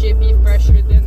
should be fresher than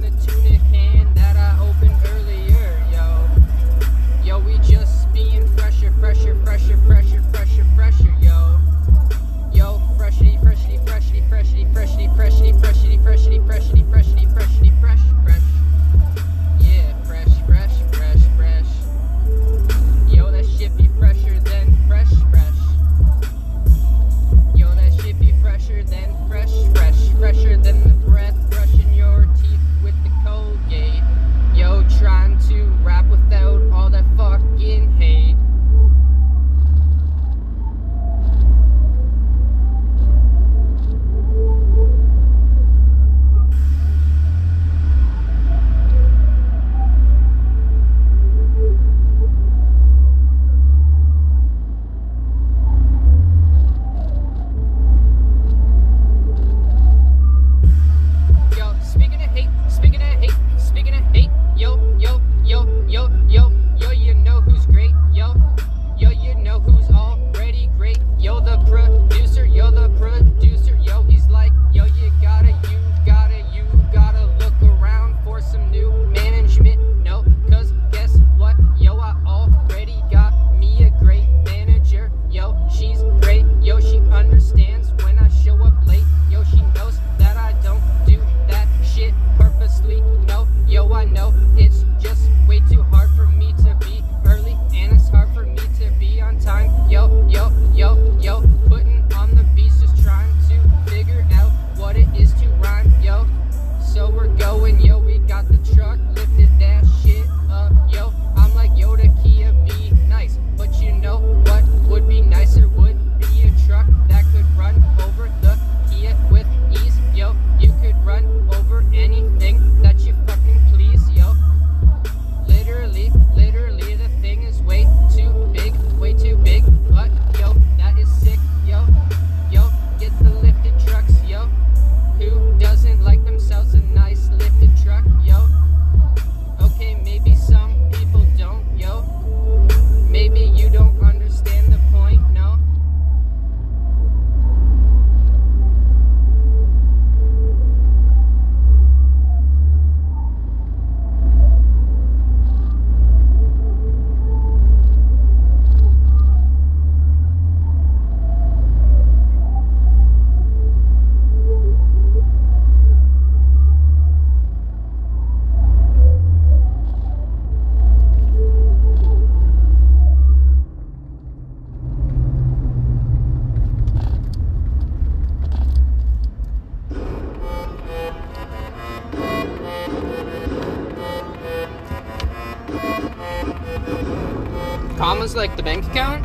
like the bank account?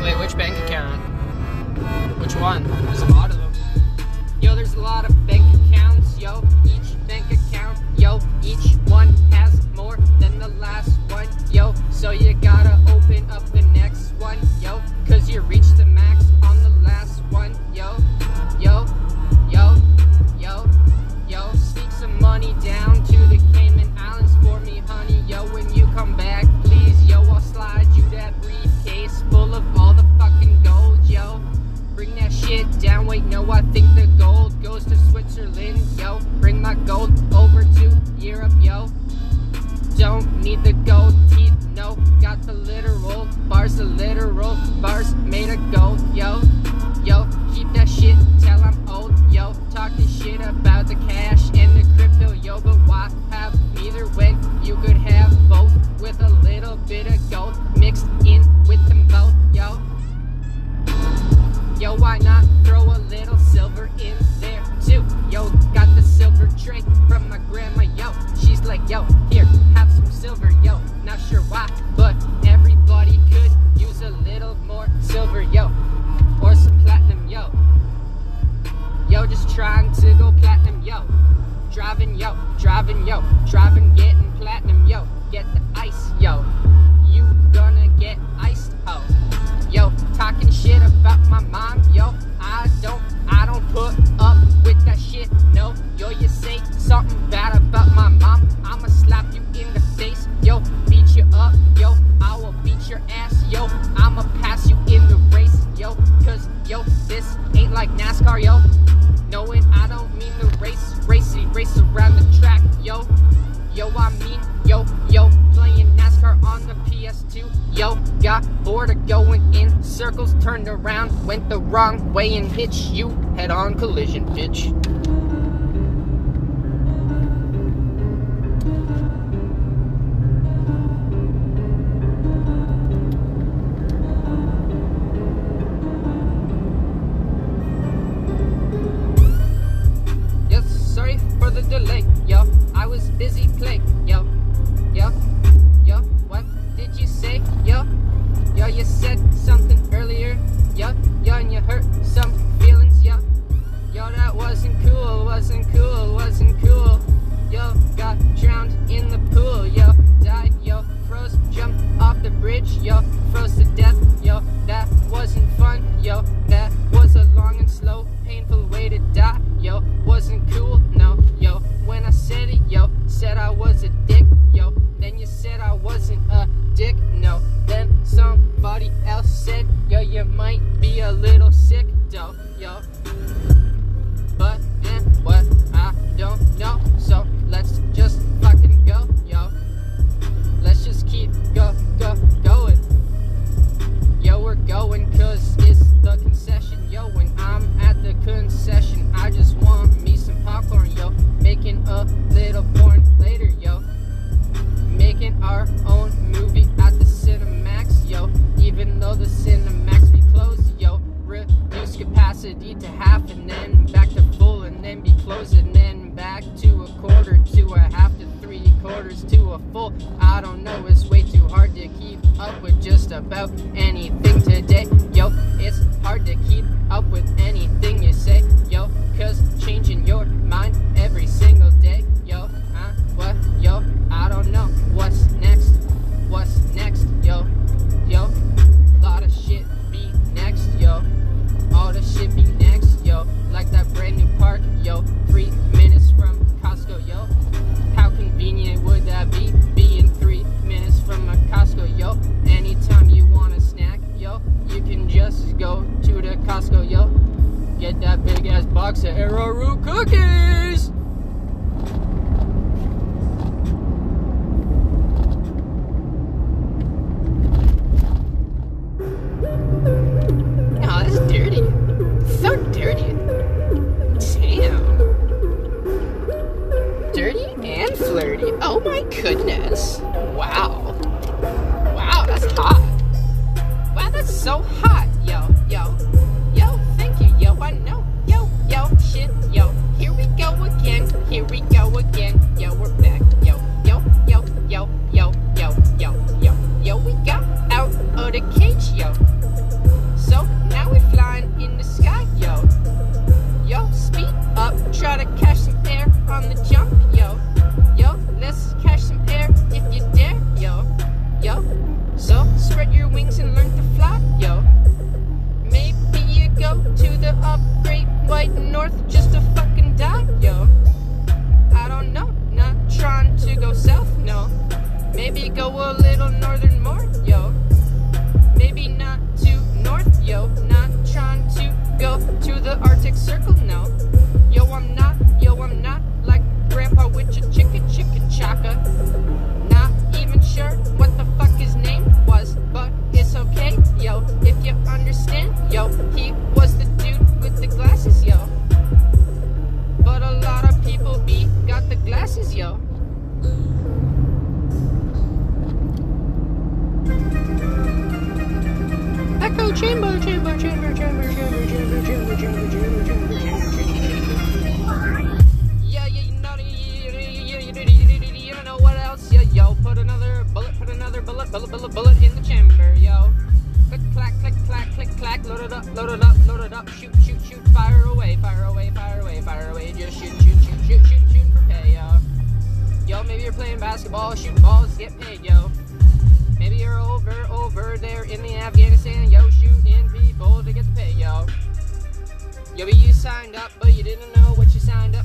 Wait, which bank account? Which one? There's a lot of them. Yo, there's a lot of bank accounts, yo. Each bank account, yo. Each one has more than the last one, yo. So you gotta hits you head on collision, bitch. will to sin to max be closed, yo. Reduce capacity to half and then back to full and then be closed and then back to a quarter to a half to three quarters to a full. I don't know, it's way too hard to keep up with just about and box of arrowroot cookies. Put another bullet, put another bullet, bullet, bullet, bullet in the chamber, yo. Click, clack, click, clack, click, clack. Load it up, load it up, load it up. Shoot, shoot, shoot. Fire away, fire away, fire away, fire away. Just shoot, shoot, shoot, shoot, shoot, shoot for pay, yo. Yo, maybe you're playing basketball, shooting balls, get paid, yo. Maybe you're over, over there in the Afghanistan, yo, shooting people to get the pay, yo. Yo, but you signed up, but you didn't know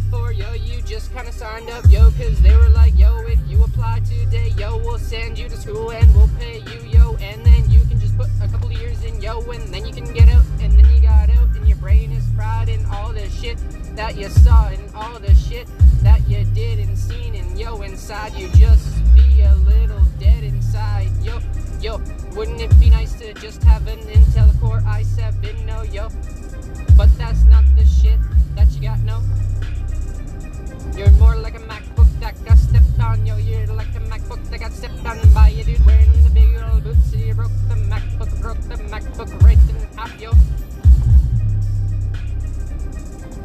for, yo. You just kinda signed up, yo, cause they were like, yo, if you apply today, yo, we'll send you to school and we'll pay you, yo. And then you can just put a couple years in, yo, and then you can get out, and then you got out, and your brain is fried, and all the shit that you saw, and all the shit that you did and seen, and yo, inside you just be a little dead inside, yo. Yo, wouldn't it be nice to just have an Intel Core i7, no, yo? But that's not the shit that you got, no. You're more like a MacBook that got stepped on, yo. You're like a MacBook that got stepped on by a dude wearing the big old boots. And you broke the MacBook, broke the MacBook right in half, yo.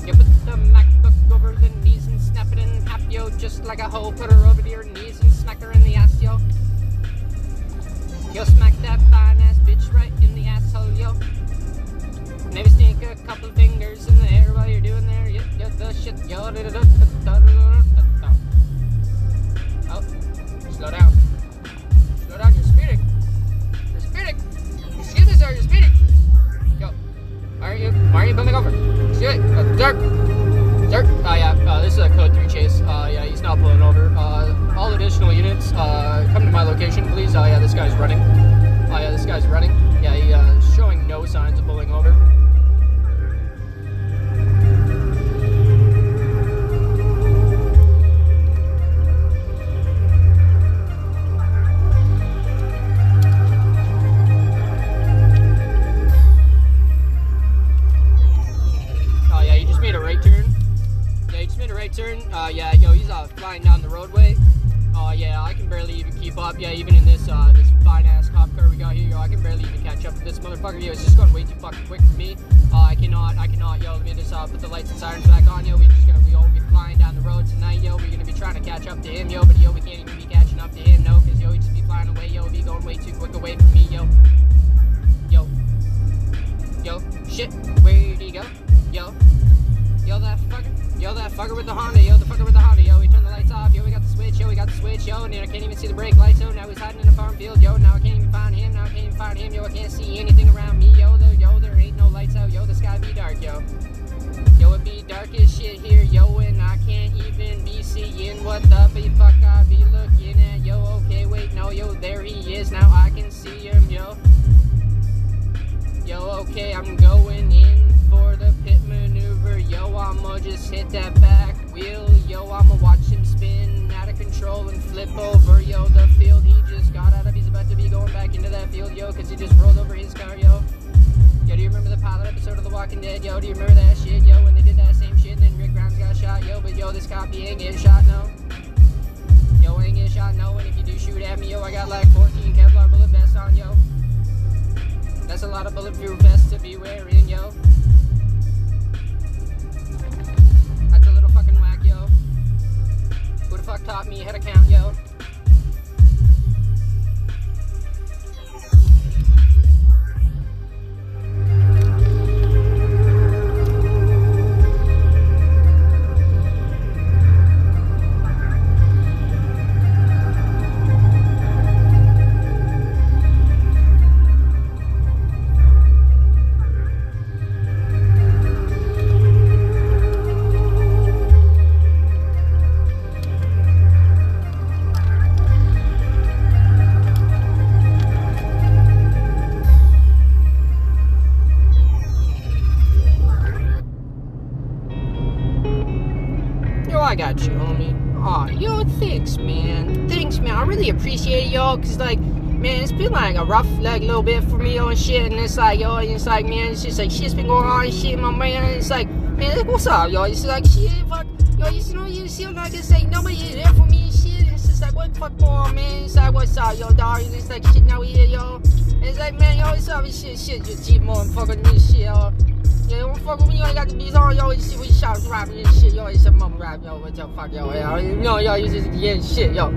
You put the MacBook over the knees and snap it in half, yo. Just like a hoe, put her over to your knees and smack her in the ass, yo. Yo, smack that fine fucker. Yo, that fucker with the Honda. Yo, the fucker with the Honda. Yo, we turned the lights off. Yo, we got the switch. Yo, we got the switch. Yo, and I can't even see the brake lights. Yo, now he's hiding in a farm field. Yo, now I can't even find him. Now I can't even find him. Yo, I can't see anything around me. Yo, there, yo, there ain't no lights out. Yo, the sky be dark. Yo. Yo, it be dark as shit here. Yo, and I can't even be seeing what the fuck I be looking at. Yo, okay, wait, no, yo, there he is. Now I can see him. Yo. Yo, okay, I'm going in for the pit maneuver. Yo, I'ma just hit that back wheel. Yo, I'ma watch him spin out of control and flip over. Yo, the field he just got out of, he's about to be going back into that field. Yo, cause he just rolled over his car. Yo, yo, do you remember the pilot episode of The Walking Dead? Yo, do you remember that shit? Yo, when they did that same shit and then Rick Grimes got shot. Yo, but yo, this cop he ain't getting shot. No. Yo, ain't getting shot. No, and if you do shoot at me, yo, I got like 14 Kevlar bullet vests on. Yo. That's a lot of bulletproof vests to be wearing, yo. The fuck taught me how to count, yo? Got you, homie. Aw, yo, thanks, man. Thanks, man. I really appreciate it, y'all, cause like, man, it's been like a rough, like, little bit for me, yo, and shit. And it's like, yo, and it's like, man, it's just like shit's been going on and shit, my man. And it's like, man, like, what's up, yo? It's like, shit, fuck, yo, you know, you see, like, it's like nobody is there for me, and shit. And it's just like, what the fuck going man? It's like, what's up, yo, dog? And it's like, shit, now we here, yo. And it's like, man, yo, it's up, and shit, shit, just keep motherfucking this shit, yo. Yeah, don't fuck with me, yo, I got the beats on, yo, you see what you shot rapping and shit, yo, it's a mum rap, yo, what the fuck, yo, yo, yo, yo, you just getting shit, yo.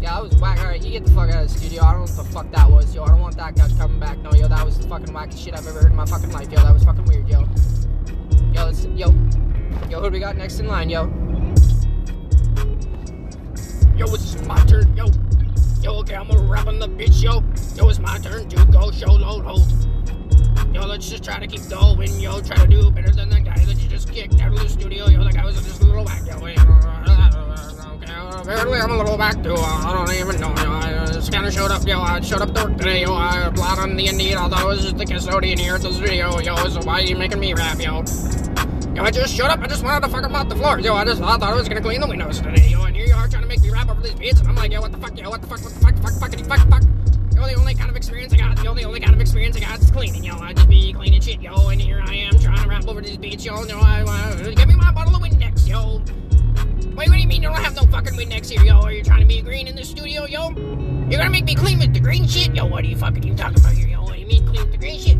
Yeah, that was whack. Alright, you get the fuck out of the studio. I don't know what the fuck that was, yo. I don't want that couch coming back. No, yo, that was the fucking wackest shit I've ever heard in my fucking life, yo. That was fucking weird, yo. Yo, let's, yo. Yo, who do we got next in line, yo? Yo, it's my turn, yo. Yo, okay, I'm gonna rap on the bitch, yo. Yo, it's my turn to go show load hold. Yo, let's just try to keep going, yo. Try to do better than that guy that you just kicked out of the studio, yo. The guy was just a little whack, yo. Okay, apparently I'm a little back too. I don't even know, yo. I just kind of showed up, yo. I showed up work today, yo. I applied on the Indeed, although I was just the custodian here at the studio, yo. So why are you making me rap, yo? Yo, I just showed up. I just wanted to fucking mop the floor. Yo, I just I thought I was gonna clean the windows today. Yo, and here you are trying to make me rap over these beats, and I'm like, yo, what the fuck, yo, what the fuck, what the fuck, fuck, fuckity, fuck, fuck. Yo, the only kind of experience I got, yo, the only kind of experience I got is cleaning, yo. I just be cleaning shit, yo, and here I am trying to rap over these beats, yo. No, I, uh, give me my bottle of Windex, yo. Wait, what do you mean you don't have no fucking Windex here, yo? Are you trying to be green in the studio, yo? You're gonna make me clean with the green shit, yo? What are you fucking you talking about here, yo? What do you mean clean with the green shit?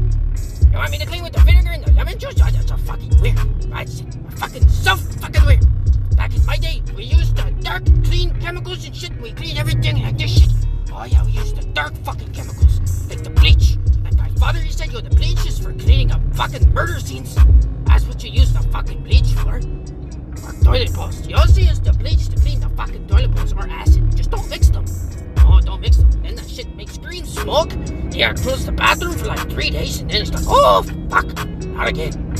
You want me to clean with the vinegar and the lemon juice? Oh, that's so fucking weird. That's fucking so fucking weird. Back in my day, we used the dark, clean chemicals and shit. We clean everything like this shit. Oh yeah, we use the dark fucking chemicals, like the bleach. Like my father, he said, yo, the bleach is for cleaning up fucking murder scenes. That's what you use the fucking bleach for. Or toilet bowls. You also use the bleach to clean the fucking toilet bowls or acid. Just don't mix them. Oh, don't mix them. Then that shit makes green smoke. You gotta close the bathroom for like three days and then it's like, oh, fuck. Not again.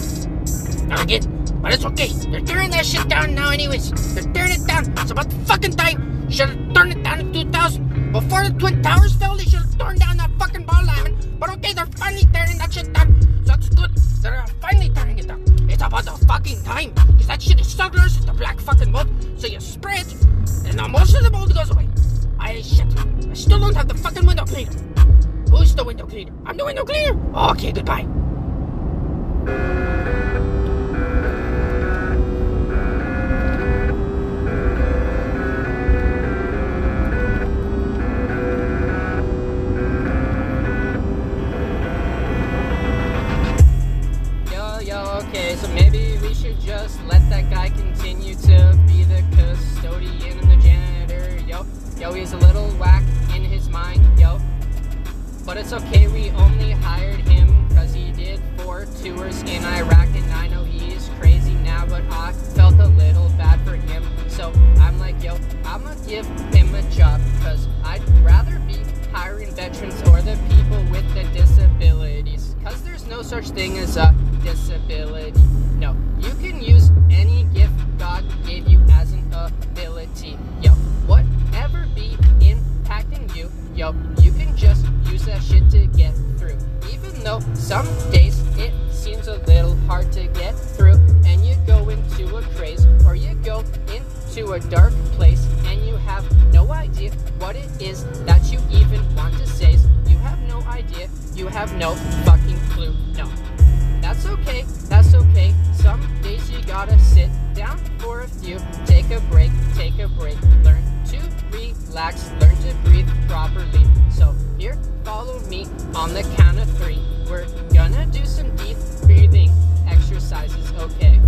Not again. But it's okay. They're tearing that shit down now, anyways. They're tearing it down. It's about the fucking time. Should have turned it down in 2000. Before the Twin Towers fell, they should have torn down that fucking ball diamond. But okay, they're finally tearing that shit down. So that's good. They're finally tearing it down. It's about the fucking time. Because that shit is gross with the black fucking mold. So you spray it, and now most of the mold goes away. I shit. I still don't have the fucking window cleaner. Who's the window cleaner? I'm the window cleaner. Okay, goodbye. Just let that guy continue to be the custodian and the janitor. Yo, yo, he's a little whack in his mind, yo. But it's okay, we only hired him because he did four tours in Iraq, and I know he's crazy now, but I felt a little bad for him. So I'm like, yo, I'm gonna give him a job because I'd rather be hiring veterans or the people with the disabilities. Because there's no such thing as a disability. No, you can use any gift God gave you as an ability. Yo, whatever be impacting you, yo, you can just use that shit to get through. Even though some days it seems a little hard to get through, and you go into a craze or you go into a dark place and you have no idea what it is that you even want to say. You have no idea. You have no fucking clue. No. That's okay, that's okay. Some days you gotta sit down for a few, take a break, take a break, learn to relax, learn to breathe properly. So, here, follow me on the count of three. We're gonna do some deep breathing exercises, okay?